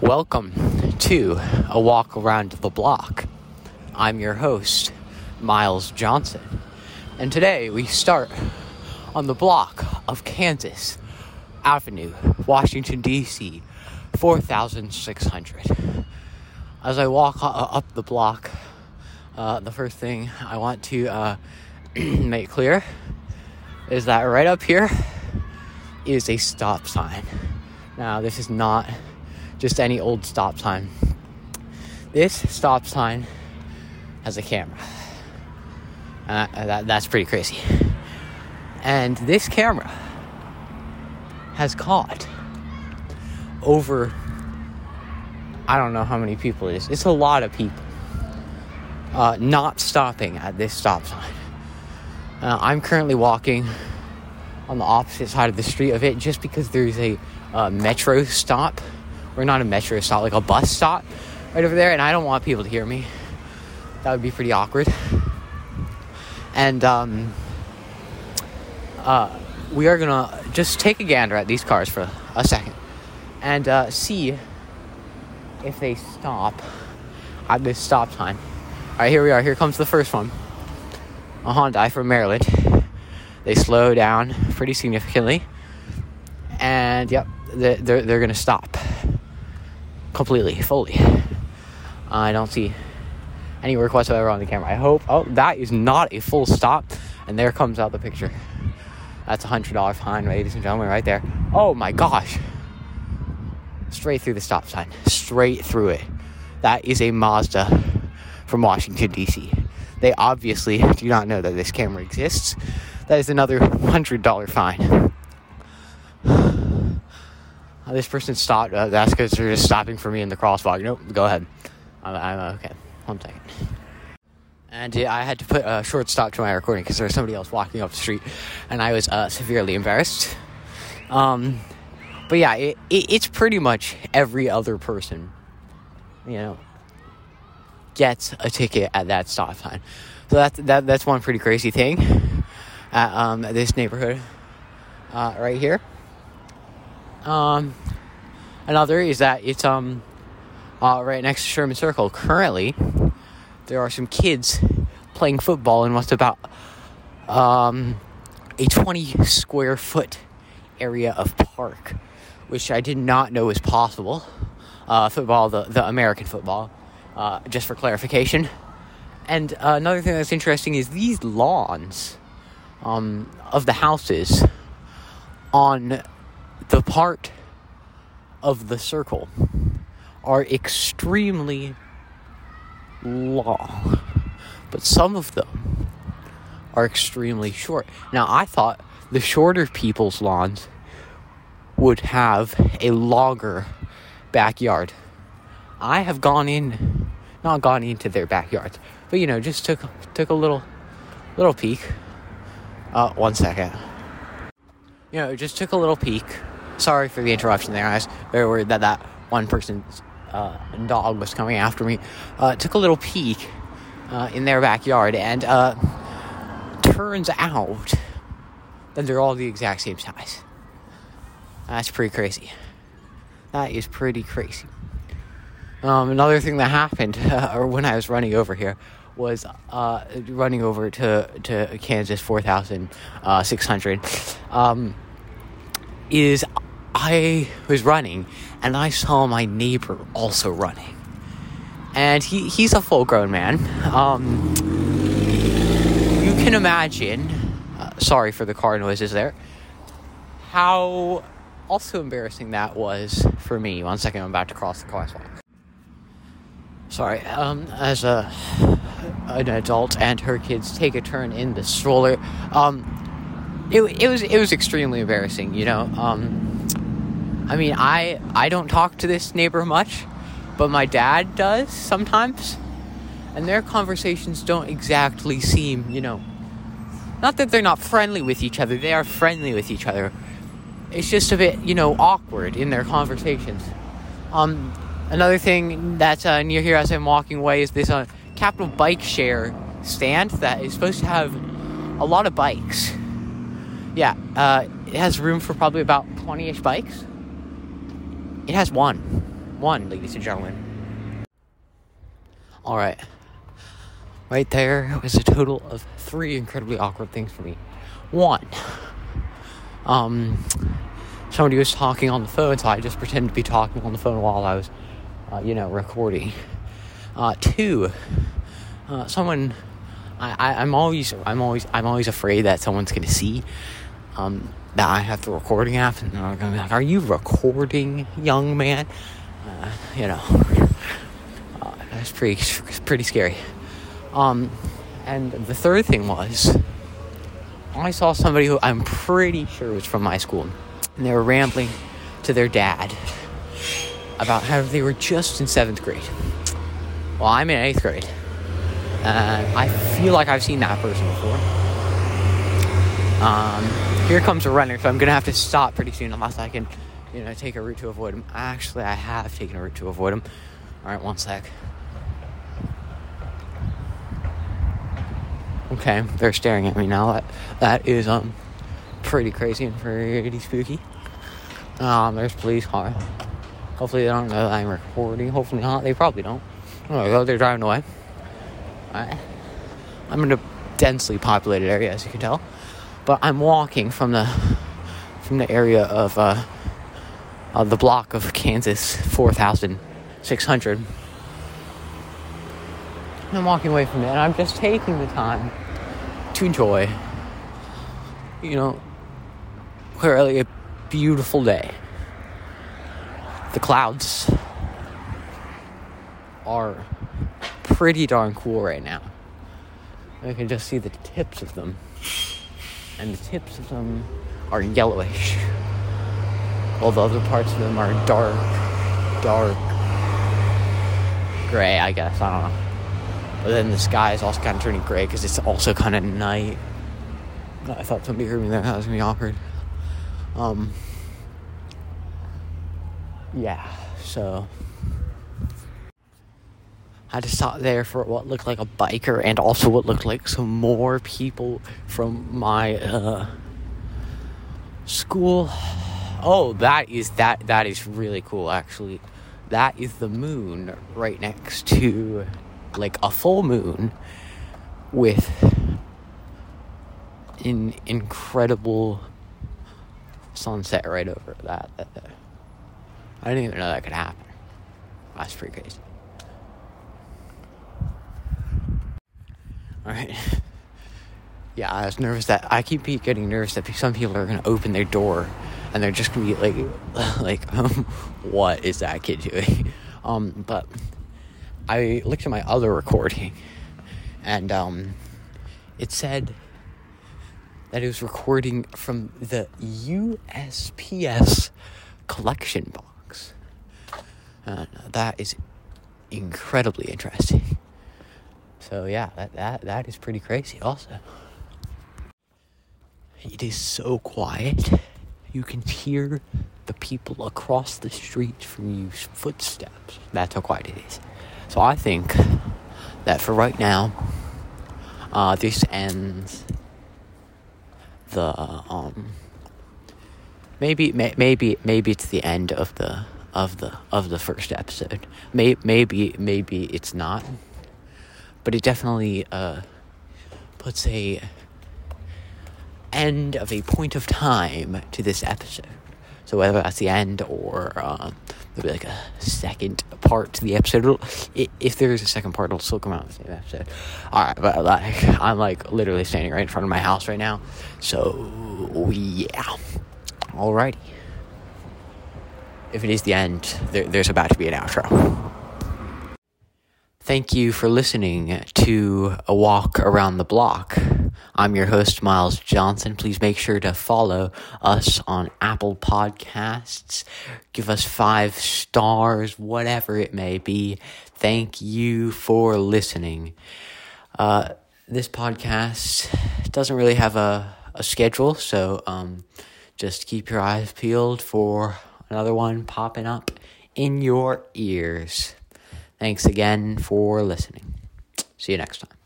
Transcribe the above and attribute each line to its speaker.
Speaker 1: Welcome to a walk around the block. I'm your host, Miles Johnson, and today we start on the block of Kansas Avenue, Washington, D.C., 4600. As I walk up the block, uh, the first thing I want to uh, make clear is that right up here is a stop sign. Now, this is not just any old stop sign. This stop sign has a camera. Uh, that, that's pretty crazy. And this camera has caught over, I don't know how many people it is. It's a lot of people uh, not stopping at this stop sign. Uh, I'm currently walking on the opposite side of the street of it just because there's a uh, metro stop, or not a metro stop, like a bus stop right over there, and I don't want people to hear me. That would be pretty awkward. And um, uh, we are gonna just take a gander at these cars for a second and uh, see if they stop at this stop time. All right, here we are. Here comes the first one. A Hyundai from Maryland. They slow down pretty significantly, and yep, they're they're, they're gonna stop completely, fully. I don't see any work whatsoever on the camera. I hope. Oh, that is not a full stop, and there comes out the picture. That's a hundred dollar fine, ladies and gentlemen, right there. Oh my gosh! Straight through the stop sign, straight through it. That is a Mazda from Washington D.C. They obviously do not know that this camera exists. That is another hundred dollar fine. Uh, this person stopped. Uh, that's because they're just stopping for me in the crosswalk. Nope, go ahead. I'm, I'm uh, okay. One second. And yeah, I had to put a short stop to my recording because there was somebody else walking up the street, and I was uh, severely embarrassed. Um, but yeah, it, it, it's pretty much every other person, you know, gets a ticket at that stop sign. So that's that that's one pretty crazy thing at um, this neighborhood uh, right here. Um, another is that it's um uh, right next to Sherman Circle. Currently, there are some kids playing football in what's about um, a 20 square foot area of park, which I did not know was possible. Uh, football, the, the American football, uh, just for clarification. And uh, another thing that's interesting is these lawns um, of the houses on the part of the circle are extremely long, but some of them are extremely short. Now, I thought the shorter people's lawns would have a longer backyard. I have gone in, not gone into their backyards, but you know, just took took a little little peek. Uh, one second. You know, just took a little peek. Sorry for the interruption there. I was very worried that that one person's uh, dog was coming after me. Uh, took a little peek uh, in their backyard, and uh, turns out that they're all the exact same size. That's pretty crazy. That is pretty crazy. Um, another thing that happened, or when I was running over here, was uh, running over to, to Kansas 4,600, um, is I was running and I saw my neighbor also running. And he, he's a full grown man. Um, you can imagine, uh, sorry for the car noises there, how also embarrassing that was for me. One second, I'm about to cross the crosswalk. Sorry, um, as a an adult and her kids take a turn in the stroller, um, it, it was it was extremely embarrassing. You know, um, I mean, I I don't talk to this neighbor much, but my dad does sometimes, and their conversations don't exactly seem, you know, not that they're not friendly with each other. They are friendly with each other. It's just a bit, you know, awkward in their conversations. Um, another thing that's uh, near here as I'm walking away is this uh, Capital Bike Share stand that is supposed to have a lot of bikes. Yeah, uh, it has room for probably about 20 ish bikes. It has one. one, ladies and gentlemen. All right. There was a total of three incredibly awkward things for me. One, um, somebody was talking on the phone, so I just pretended to be talking on the phone while I was, uh, you know, recording. Uh, two, uh, someone, I, I, am always, I'm always, I'm always afraid that someone's gonna see, um, that I have the recording app, and they're gonna be like, "Are you recording, young man?" Uh, you know, uh, that's pretty, pretty scary. Um, and the third thing was, I saw somebody who I'm pretty sure was from my school, and they were rambling to their dad about how they were just in seventh grade. Well, I'm in eighth grade. and I feel like I've seen that person before. Um, here comes a runner, so I'm gonna have to stop pretty soon unless I can, you know, take a route to avoid him. Actually, I have taken a route to avoid him. All right, one sec. Okay, they're staring at me now. That that is um pretty crazy and pretty spooky. Um, there's police car. Hopefully they don't know I'm recording. Hopefully not. They probably don't. Oh, they're driving away. Alright. I'm in a densely populated area, as you can tell, but I'm walking from the from the area of uh, uh the block of Kansas 4,600 I'm walking away from it and I'm just taking the time to enjoy, you know, clearly a beautiful day. The clouds are pretty darn cool right now. I can just see the tips of them. And the tips of them are yellowish. While the other parts of them are dark, dark gray, I guess. I don't know. But then the sky is also kind of turning gray because it's also kind of night. I thought somebody heard me there. That was gonna be awkward. Um. Yeah. So. I had to stop there for what looked like a biker and also what looked like some more people from my uh, school. Oh, that is that that is really cool actually. That is the moon right next to like a full moon with an incredible sunset right over that. I didn't even know that could happen. That's pretty crazy. All right. Yeah, I was nervous that I keep getting nervous that some people are gonna open their door and they're just gonna be like, like, um, what is that kid doing? Um, but I looked at my other recording, and um, it said that it was recording from the USPS collection box. And that is incredibly interesting. So yeah, that, that that is pretty crazy also. It is so quiet. You can hear the people across the street from you footsteps. That's how quiet it is. So I think that for right now, uh, this ends the um, maybe may, maybe maybe it's the end of the of the of the first episode. May, maybe maybe it's not, but it definitely uh, puts a end of a point of time to this episode. So whether that's the end or um, there'll be like a second part to the episode, if there is a second part, it'll still come out in the same episode. All right, but like I'm like literally standing right in front of my house right now, so yeah. Alrighty. If it is the end, there, there's about to be an outro. Thank you for listening to A Walk Around the Block. I'm your host, Miles Johnson. Please make sure to follow us on Apple Podcasts. Give us five stars, whatever it may be. Thank you for listening. Uh, this podcast doesn't really have a, a schedule, so um, just keep your eyes peeled for another one popping up in your ears. Thanks again for listening. See you next time.